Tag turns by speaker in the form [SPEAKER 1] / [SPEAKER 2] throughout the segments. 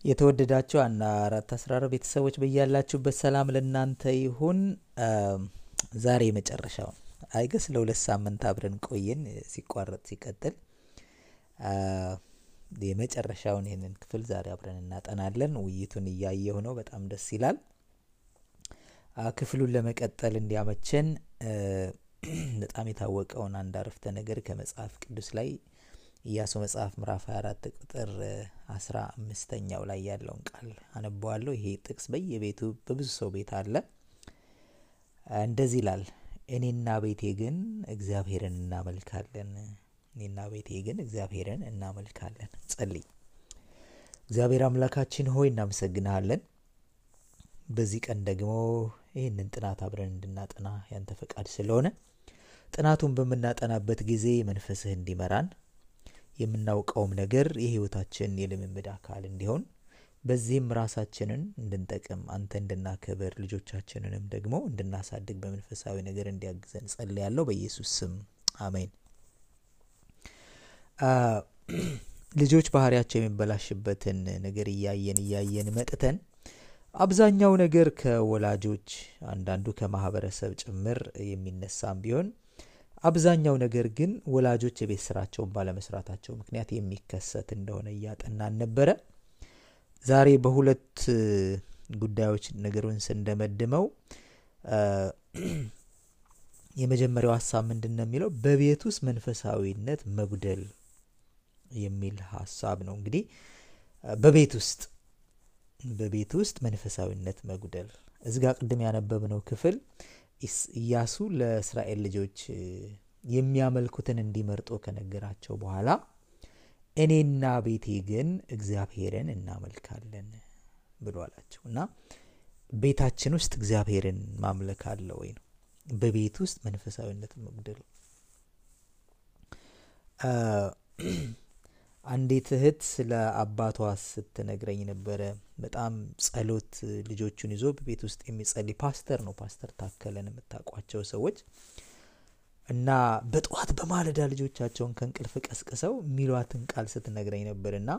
[SPEAKER 1] የተወደዳችሁ አና አራት አስራ አራት ቤተሰቦች በያላችሁበት ሰላም ለእናንተ ይሁን። ዛሬ የመጨረሻው አይገስ ለሁለት ሳምንት አብረን ቆየን ሲቋረጥ ሲቀጥል የመጨረሻውን ይህንን ክፍል ዛሬ አብረን እናጠናለን። ውይይቱን እያየሁ ነው። በጣም ደስ ይላል። ክፍሉን ለመቀጠል እንዲያመቸን በጣም የታወቀውን አንድ አረፍተ ነገር ከመጽሐፍ ቅዱስ ላይ ኢያሱ መጽሐፍ ምዕራፍ 24 ቁጥር አስራ አምስተኛው ላይ ያለውን ቃል አነበዋለሁ። ይሄ ጥቅስ በየቤቱ በብዙ ሰው ቤት አለ። እንደዚህ ይላል፣ እኔና ቤቴ ግን እግዚአብሔርን እናመልካለን። እኔና ቤቴ ግን እግዚአብሔርን እናመልካለን። ጸልይ። እግዚአብሔር አምላካችን ሆይ እናመሰግንሃለን። በዚህ ቀን ደግሞ ይህንን ጥናት አብረን እንድናጠና ያንተ ፈቃድ ስለሆነ ጥናቱን በምናጠናበት ጊዜ መንፈስህ እንዲመራን የምናውቀውም ነገር የህይወታችን የልምምድ አካል እንዲሆን በዚህም ራሳችንን እንድንጠቅም አንተ እንድናከብር ልጆቻችንንም ደግሞ እንድናሳድግ በመንፈሳዊ ነገር እንዲያግዘን ጸልያለሁ። በኢየሱስ ስም አሜን። ልጆች ባህሪያቸው የሚበላሽበትን ነገር እያየን እያየን መጥተን አብዛኛው ነገር ከወላጆች አንዳንዱ ከማህበረሰብ ጭምር የሚነሳም ቢሆን አብዛኛው ነገር ግን ወላጆች የቤት ስራቸውን ባለመስራታቸው ምክንያት የሚከሰት እንደሆነ እያጠናን ነበረ። ዛሬ በሁለት ጉዳዮች ነገሩን ስንደመድመው የመጀመሪያው ሀሳብ ምንድን ነው የሚለው በቤት ውስጥ መንፈሳዊነት መጉደል የሚል ሀሳብ ነው። እንግዲህ በቤት ውስጥ በቤት ውስጥ መንፈሳዊነት መጉደል እዚጋ ቅድም ያነበብነው ክፍል ኢያሱ ለእስራኤል ልጆች የሚያመልኩትን እንዲመርጦ ከነገራቸው በኋላ እኔና ቤቴ ግን እግዚአብሔርን እናመልካለን ብሎ አላቸው እና ቤታችን ውስጥ እግዚአብሔርን ማምለክ አለ ወይ ነው። በቤት ውስጥ መንፈሳዊነት መጉደል አንዲት እህት ስለ አባቷ ስትነግረኝ ነበረ። በጣም ጸሎት ልጆቹን ይዞ በቤት ውስጥ የሚጸልይ ፓስተር ነው። ፓስተር ታከለን የምታውቋቸው ሰዎች እና በጠዋት በማለዳ ልጆቻቸውን ከእንቅልፍ ቀስቅሰው የሚሏትን ቃል ስትነግረኝ ነበር እና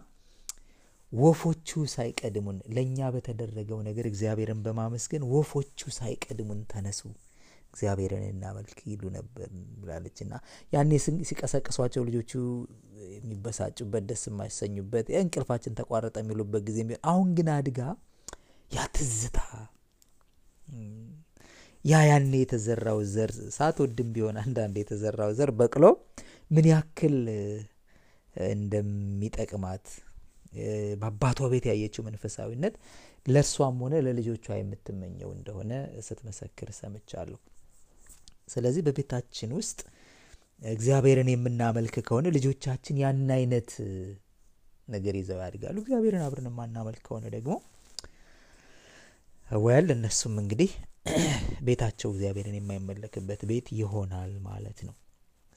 [SPEAKER 1] ወፎቹ ሳይቀድሙን ለእኛ በተደረገው ነገር እግዚአብሔርን በማመስገን ወፎቹ ሳይቀድሙን ተነሱ እግዚአብሔርን እናመልክ ይሉ ነበር ብላለች። እና ያኔ ሲቀሰቅሷቸው ልጆቹ የሚበሳጩበት ደስ የማይሰኙበት እንቅልፋችን ተቋረጠ የሚሉበት ጊዜ አሁን ግን አድጋ ያ ትዝታ ያ ያኔ የተዘራው ዘር ሳትወድም ቢሆን አንዳንድ የተዘራው ዘር በቅሎ ምን ያክል እንደሚጠቅማት በአባቷ ቤት ያየችው መንፈሳዊነት ለእርሷም ሆነ ለልጆቿ የምትመኘው እንደሆነ ስትመሰክር ሰምቻለሁ። ስለዚህ በቤታችን ውስጥ እግዚአብሔርን የምናመልክ ከሆነ ልጆቻችን ያን አይነት ነገር ይዘው ያድጋሉ። እግዚአብሔርን አብረን የማናመልክ ከሆነ ደግሞ ወል እነሱም እንግዲህ ቤታቸው እግዚአብሔርን የማይመለክበት ቤት ይሆናል ማለት ነው።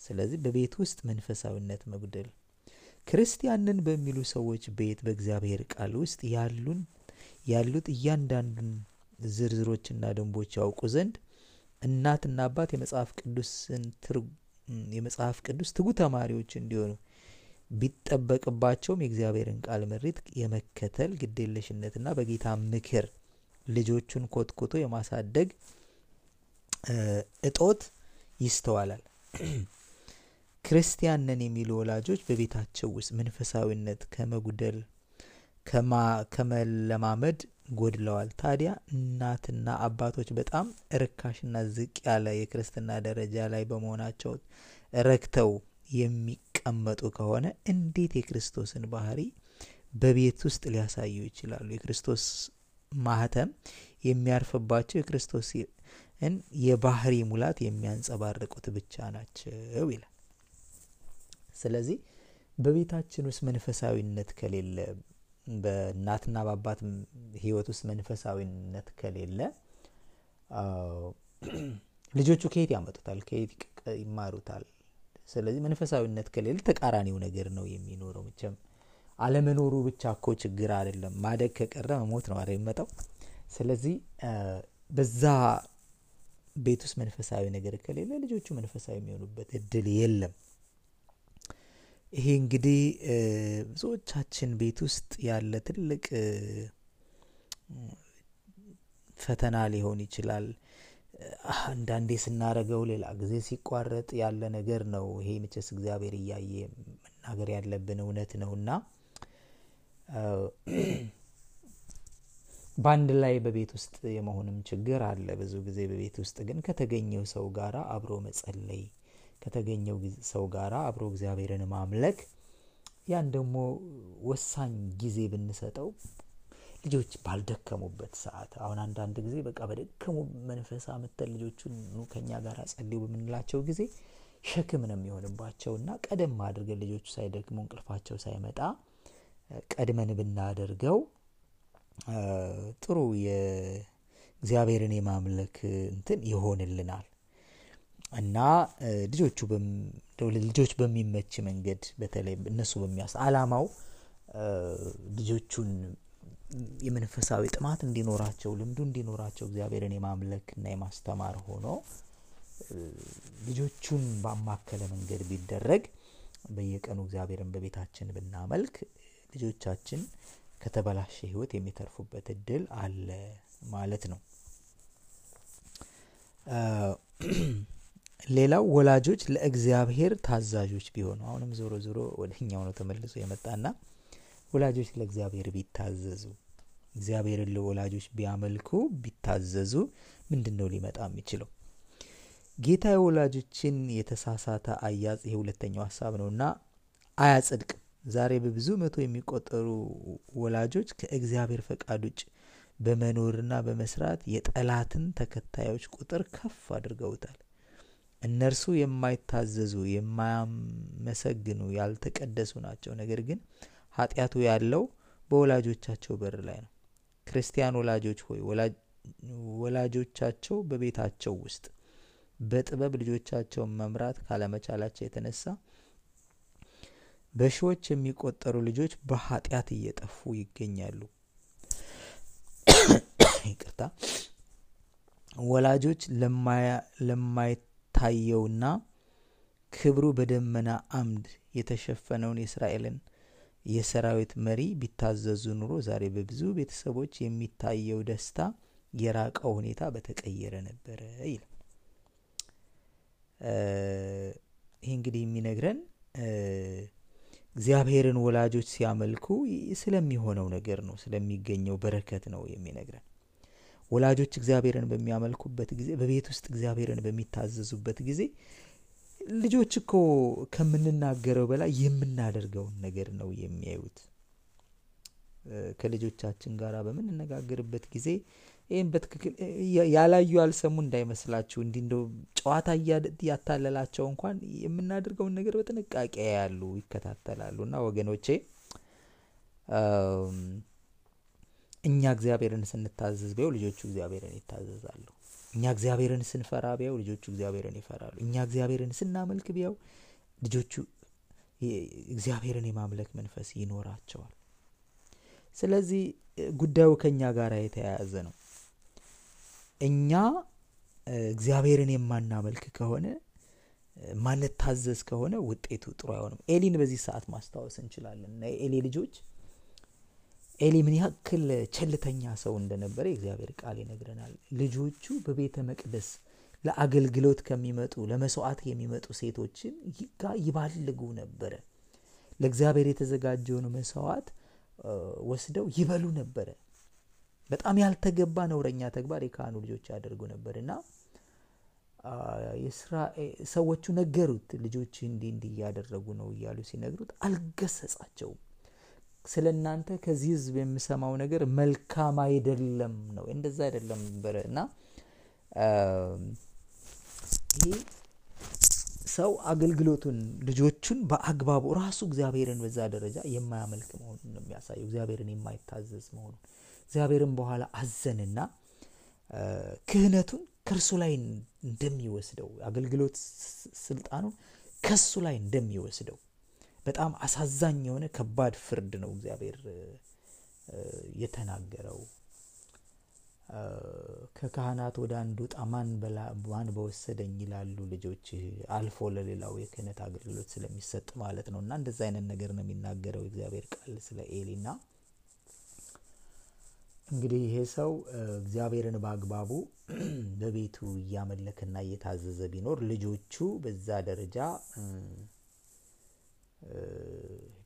[SPEAKER 1] ስለዚህ በቤት ውስጥ መንፈሳዊነት መጉደል ክርስቲያንን በሚሉ ሰዎች ቤት በእግዚአብሔር ቃል ውስጥ ያሉን ያሉት እያንዳንዱን ዝርዝሮችና ደንቦች ያውቁ ዘንድ እናትና አባት የመጽሐፍ ቅዱስን የመጽሐፍ ቅዱስ ትጉ ተማሪዎች እንዲሆኑ ቢጠበቅባቸውም የእግዚአብሔርን ቃል ምሪት የመከተል ግዴለሽነትና በጌታ ምክር ልጆቹን ኮትኩቶ የማሳደግ እጦት ይስተዋላል። ክርስቲያን ነን የሚሉ ወላጆች በቤታቸው ውስጥ መንፈሳዊነት ከመጉደል ከመለማመድ ጎድለዋል። ታዲያ እናትና አባቶች በጣም እርካሽና ዝቅ ያለ የክርስትና ደረጃ ላይ በመሆናቸው ረክተው የሚቀመጡ ከሆነ እንዴት የክርስቶስን ባህሪ በቤት ውስጥ ሊያሳዩ ይችላሉ? የክርስቶስ ማህተም የሚያርፍባቸው የክርስቶስን የባህሪ ሙላት የሚያንጸባርቁት ብቻ ናቸው ይላል። ስለዚህ በቤታችን ውስጥ መንፈሳዊነት ከሌለ በእናትና በአባት ሕይወት ውስጥ መንፈሳዊነት ከሌለ ልጆቹ ከየት ያመጡታል? ከየት ይማሩታል? ስለዚህ መንፈሳዊነት ከሌለ ተቃራኒው ነገር ነው የሚኖረው። መቼም አለመኖሩ ብቻ እኮ ችግር አይደለም። ማደግ ከቀረ መሞት ነው የሚመጣው። ስለዚህ በዛ ቤት ውስጥ መንፈሳዊ ነገር ከሌለ ልጆቹ መንፈሳዊ የሚሆኑበት እድል የለም። ይሄ እንግዲህ ብዙዎቻችን ቤት ውስጥ ያለ ትልቅ ፈተና ሊሆን ይችላል። አንዳንዴ ስናረገው ሌላ ጊዜ ሲቋረጥ ያለ ነገር ነው። ይሄ መቼስ እግዚአብሔር እያየ መናገር ያለብን እውነት ነው እና በአንድ ላይ በቤት ውስጥ የመሆንም ችግር አለ። ብዙ ጊዜ በቤት ውስጥ ግን ከተገኘው ሰው ጋር አብሮ መጸለይ፣ ከተገኘው ሰው ጋር አብሮ እግዚአብሔርን ማምለክ ያን ደግሞ ወሳኝ ጊዜ ብንሰጠው ልጆች ባልደከሙበት ሰዓት አሁን አንዳንድ ጊዜ በቃ በደከሙ መንፈስ አምተን ልጆቹን ከኛ ጋር ጸልዩ በምንላቸው ጊዜ ሸክም ነው የሚሆንባቸው። እና ቀደም አድርገን ልጆቹ ሳይደክሙ እንቅልፋቸው ሳይመጣ ቀድመን ብናደርገው ጥሩ የእግዚአብሔርን የማምለክ እንትን ይሆንልናል እና ልጆቹ ልጆች በሚመች መንገድ በተለይ እነሱ በሚያስ አላማው ልጆቹን የመንፈሳዊ ጥማት እንዲኖራቸው ልምዱ እንዲኖራቸው እግዚአብሔርን የማምለክ እና የማስተማር ሆኖ ልጆቹን ባማከለ መንገድ ቢደረግ በየቀኑ እግዚአብሔርን በቤታችን ብናመልክ ልጆቻችን ከተበላሸ ህይወት የሚተርፉበት እድል አለ ማለት ነው። ሌላው ወላጆች ለእግዚአብሔር ታዛዦች ቢሆኑ አሁንም ዞሮ ዞሮ ወደ እኛው ነው ተመልሶ የመጣና ወላጆች ለእግዚአብሔር ቢታዘዙ እግዚአብሔርን ለወላጆች ቢያመልኩ ቢታዘዙ ምንድን ነው ሊመጣ የሚችለው? ጌታ የወላጆችን የተሳሳተ አያጽ ይሄ ሁለተኛው ሀሳብ ነው እና አያጸድቅም። ዛሬ በብዙ መቶ የሚቆጠሩ ወላጆች ከእግዚአብሔር ፈቃድ ውጭ በመኖርና በመስራት የጠላትን ተከታዮች ቁጥር ከፍ አድርገውታል። እነርሱ የማይታዘዙ የማያመሰግኑ፣ ያልተቀደሱ ናቸው። ነገር ግን ኃጢአቱ ያለው በወላጆቻቸው በር ላይ ነው። ክርስቲያን ወላጆች ሆይ ወላጆቻቸው በቤታቸው ውስጥ በጥበብ ልጆቻቸውን መምራት ካለመቻላቸው የተነሳ በሺዎች የሚቆጠሩ ልጆች በኃጢአት እየጠፉ ይገኛሉ። ይቅርታ። ወላጆች ለማይታየውና ክብሩ በደመና አምድ የተሸፈነውን የእስራኤልን የሰራዊት መሪ ቢታዘዙ ኑሮ ዛሬ በብዙ ቤተሰቦች የሚታየው ደስታ የራቀው ሁኔታ በተቀየረ ነበረ ይላል። ይህ እንግዲህ የሚነግረን እግዚአብሔርን ወላጆች ሲያመልኩ ስለሚሆነው ነገር ነው፣ ስለሚገኘው በረከት ነው የሚነግረን። ወላጆች እግዚአብሔርን በሚያመልኩበት ጊዜ፣ በቤት ውስጥ እግዚአብሔርን በሚታዘዙበት ጊዜ ልጆች እኮ ከምንናገረው በላይ የምናደርገውን ነገር ነው የሚያዩት። ከልጆቻችን ጋር በምንነጋገርበት ጊዜ ይህም በትክክል ያላዩ ያልሰሙ እንዳይመስላችሁ። እንደው ጨዋታ እያታለላቸው እንኳን የምናደርገውን ነገር በጥንቃቄ ያሉ ይከታተላሉ። እና ወገኖቼ እኛ እግዚአብሔርን ስንታዘዝ ቢያው ልጆቹ እግዚአብሔርን ይታዘዛሉ። እኛ እግዚአብሔርን ስንፈራ ቢያው ልጆቹ እግዚአብሔርን ይፈራሉ። እኛ እግዚአብሔርን ስናመልክ ቢያው ልጆቹ እግዚአብሔርን የማምለክ መንፈስ ይኖራቸዋል። ስለዚህ ጉዳዩ ከእኛ ጋር የተያያዘ ነው። እኛ እግዚአብሔርን የማናመልክ ከሆነ ማንታዘዝ ከሆነ ውጤቱ ጥሩ አይሆንም። ኤሊን በዚህ ሰዓት ማስታወስ እንችላለን የኤሊ ልጆች ኤሊ ምን ያክል ቸልተኛ ሰው እንደነበረ የእግዚአብሔር ቃል ይነግረናል። ልጆቹ በቤተ መቅደስ ለአገልግሎት ከሚመጡ ለመስዋዕት የሚመጡ ሴቶችን ጋር ይባልጉ ነበረ። ለእግዚአብሔር የተዘጋጀውን መስዋዕት ወስደው ይበሉ ነበረ። በጣም ያልተገባ ነውረኛ ተግባር የካህኑ ልጆች ያደርጉ ነበር እና ሰዎቹ ነገሩት። ልጆች እንዲህ እንዲህ እያደረጉ ነው እያሉ ሲነግሩት አልገሰጻቸውም። ስለ እናንተ ከዚህ ሕዝብ የምሰማው ነገር መልካም አይደለም ነው። እንደዛ አይደለም ነበረ እና ይህ ሰው አገልግሎቱን ልጆቹን በአግባቡ ራሱ እግዚአብሔርን በዛ ደረጃ የማያመልክ መሆኑን ነው የሚያሳየው። እግዚአብሔርን የማይታዘዝ መሆኑን እግዚአብሔርን በኋላ አዘንና ክህነቱን ከእርሱ ላይ እንደሚወስደው አገልግሎት ስልጣኑን ከሱ ላይ እንደሚወስደው በጣም አሳዛኝ የሆነ ከባድ ፍርድ ነው እግዚአብሔር የተናገረው። ከካህናት ወደ አንዱ ዕጣ ማን በወሰደኝ ይላሉ ልጆች። አልፎ ለሌላው የክህነት አገልግሎት ስለሚሰጥ ማለት ነው። እና እንደዚ አይነት ነገር ነው የሚናገረው እግዚአብሔር ቃል ስለ ኤሊና እንግዲህ ይሄ ሰው እግዚአብሔርን በአግባቡ በቤቱ እያመለከና እየታዘዘ ቢኖር ልጆቹ በዛ ደረጃ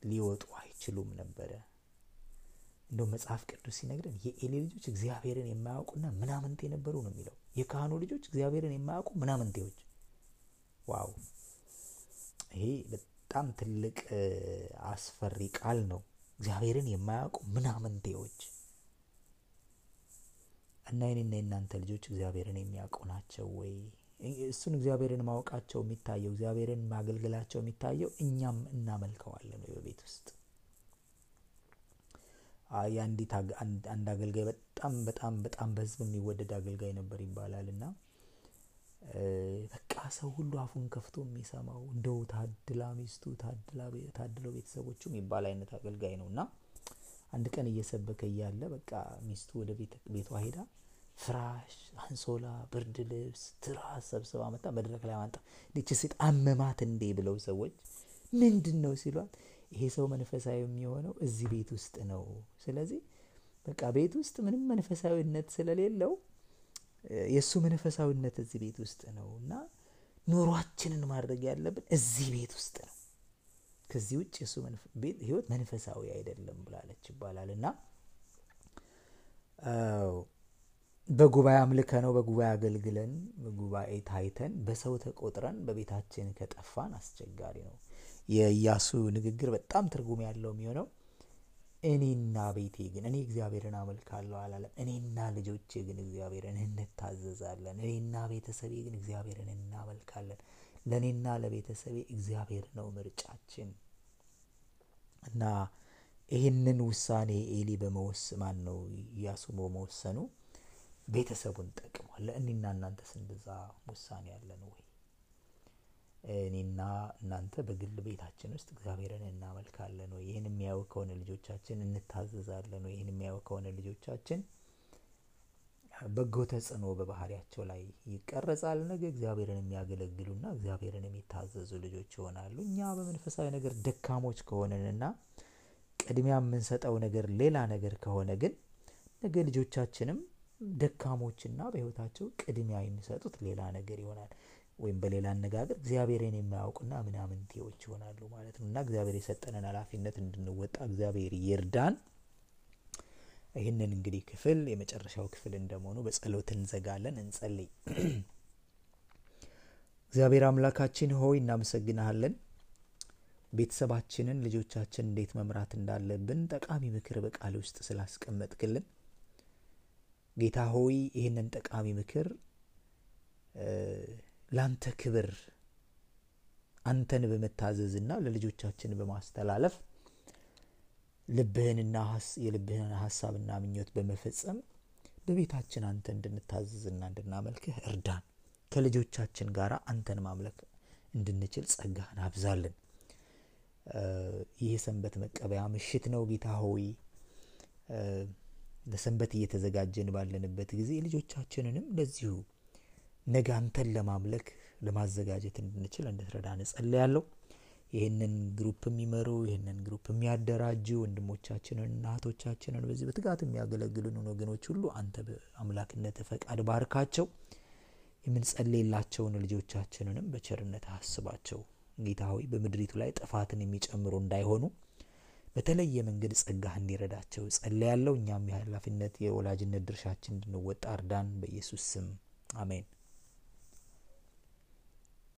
[SPEAKER 1] ሊወጡ አይችሉም ነበረ። እንደው መጽሐፍ ቅዱስ ሲነግረን የኤሊ ልጆች እግዚአብሔርን የማያውቁና ምናምንቴ ነበሩ ነው የሚለው። የካህኑ ልጆች እግዚአብሔርን የማያውቁ ምናምንቴዎች። ዋው! ይሄ በጣም ትልቅ አስፈሪ ቃል ነው። እግዚአብሔርን የማያውቁ ምናምንቴዎች እና የኔና የእናንተ ልጆች እግዚአብሔርን የሚያውቁ ናቸው ወይ? እሱን እግዚአብሔርን ማወቃቸው የሚታየው እግዚአብሔርን ማገልገላቸው የሚታየው እኛም እናመልከዋለን ወይ በቤት ውስጥ? የአንዲት አንድ አገልጋይ በጣም በጣም በጣም በሕዝብ የሚወደድ አገልጋይ ነበር ይባላል እና በቃ ሰው ሁሉ አፉን ከፍቶ የሚሰማው እንደው ታድላ ሚስቱ ታድለው ቤተሰቦቹ የሚባል አይነት አገልጋይ ነው እና አንድ ቀን እየሰበከ እያለ በቃ ሚስቱ ወደ ቤቷ ሄዳ ፍራሽ፣ አንሶላ፣ ብርድ ልብስ፣ ትራስ ሰብስባ መጣ መድረክ ላይ ማንጣ ልች ሴት አመማት እንዴ ብለው ሰዎች ምንድን ነው ሲሏት ይሄ ሰው መንፈሳዊ የሚሆነው እዚህ ቤት ውስጥ ነው። ስለዚህ በቃ ቤት ውስጥ ምንም መንፈሳዊነት ስለሌለው የእሱ መንፈሳዊነት እዚህ ቤት ውስጥ ነው እና ኑሯችንን ማድረግ ያለብን እዚህ ቤት ውስጥ ነው። ከዚህ ውጭ የእሱ ህይወት መንፈሳዊ አይደለም ብላለች ይባላል እና በጉባኤ አምልከ ነው በጉባኤ አገልግለን በጉባኤ ታይተን በሰው ተቆጥረን በቤታችን ከጠፋን አስቸጋሪ ነው። የኢያሱ ንግግር በጣም ትርጉም ያለው የሚሆነው እኔና ቤቴ ግን እኔ እግዚአብሔርን አመልካለሁ አላለም። እኔና ልጆቼ ግን እግዚአብሔርን እንታዘዛለን። እኔና ቤተሰቤ ግን እግዚአብሔርን እናመልካለን። ለእኔና ለቤተሰቤ እግዚአብሔር ነው ምርጫችን እና ይህንን ውሳኔ ኤሊ በመወስ ማን ነው ኢያሱ በመወሰኑ ቤተሰቡን ጠቅሟል። እኔና እናንተስ እንደዛ ውሳኔ ያለን ወይ? እኔና እናንተ በግል ቤታችን ውስጥ እግዚአብሔርን እናመልካለን ወይ? ይህን የሚያዩ ከሆነ ልጆቻችን እንታዘዛለን ወይ? ይህን የሚያዩ ከሆነ ልጆቻችን በጎ ተጽዕኖ በባህሪያቸው ላይ ይቀረጻል። ነገ እግዚአብሔርን የሚያገለግሉና እግዚአብሔርን የሚታዘዙ ልጆች ይሆናሉ። እኛ በመንፈሳዊ ነገር ደካሞች ከሆነንና ቅድሚያ የምንሰጠው ነገር ሌላ ነገር ከሆነ ግን ነገ ልጆቻችንም ደካሞችና በሕይወታቸው ቅድሚያ የሚሰጡት ሌላ ነገር ይሆናል። ወይም በሌላ አነጋገር እግዚአብሔርን የማያውቁና ምናምንቴዎች ይሆናሉ ማለት ነው እና እግዚአብሔር የሰጠንን ኃላፊነት እንድንወጣ እግዚአብሔር ይርዳን። ይህንን እንግዲህ ክፍል የመጨረሻው ክፍል እንደመሆኑ በጸሎት እንዘጋለን። እንጸልይ። እግዚአብሔር አምላካችን ሆይ እናመሰግናሃለን። ቤተሰባችንን ልጆቻችን እንዴት መምራት እንዳለብን ጠቃሚ ምክር በቃል ውስጥ ስላስቀመጥክልን ጌታ ሆይ ይህንን ጠቃሚ ምክር ላንተ ክብር አንተን በመታዘዝና ለልጆቻችን በማስተላለፍ ልብህንና የልብህን ሀሳብና ምኞት በመፈጸም በቤታችን አንተ እንድንታዘዝና እንድናመልክህ እርዳን። ከልጆቻችን ጋር አንተን ማምለክ እንድንችል ጸጋህን አብዛልን። ይህ ሰንበት መቀበያ ምሽት ነው ጌታ ሆይ ለሰንበት እየተዘጋጀን ባለንበት ጊዜ ልጆቻችንንም ለዚሁ ነገ አንተን ለማምለክ ለማዘጋጀት እንድንችል እንድትረዳን እጸልያለሁ። ይህንን group የሚመሩ ይህንን group የሚያደራጁ ወንድሞቻችንን እና በዚህ በትጋት የሚያገለግሉንን ወገኖች ሁሉ አንተ በአምላክነት ፈቃድ ባርካቸው። የምንጸልይላቸውን ልጆቻችንንም በቸርነት አስባቸው። ጌታ ሆይ በምድሪቱ ላይ ጥፋትን የሚጨምሩ እንዳይሆኑ በተለየ መንገድ ጸጋህ እንዲረዳቸው ጸልያለሁ። እኛም የኃላፊነት የወላጅነት ድርሻችን እንድንወጣ እርዳን። በኢየሱስ ስም አሜን።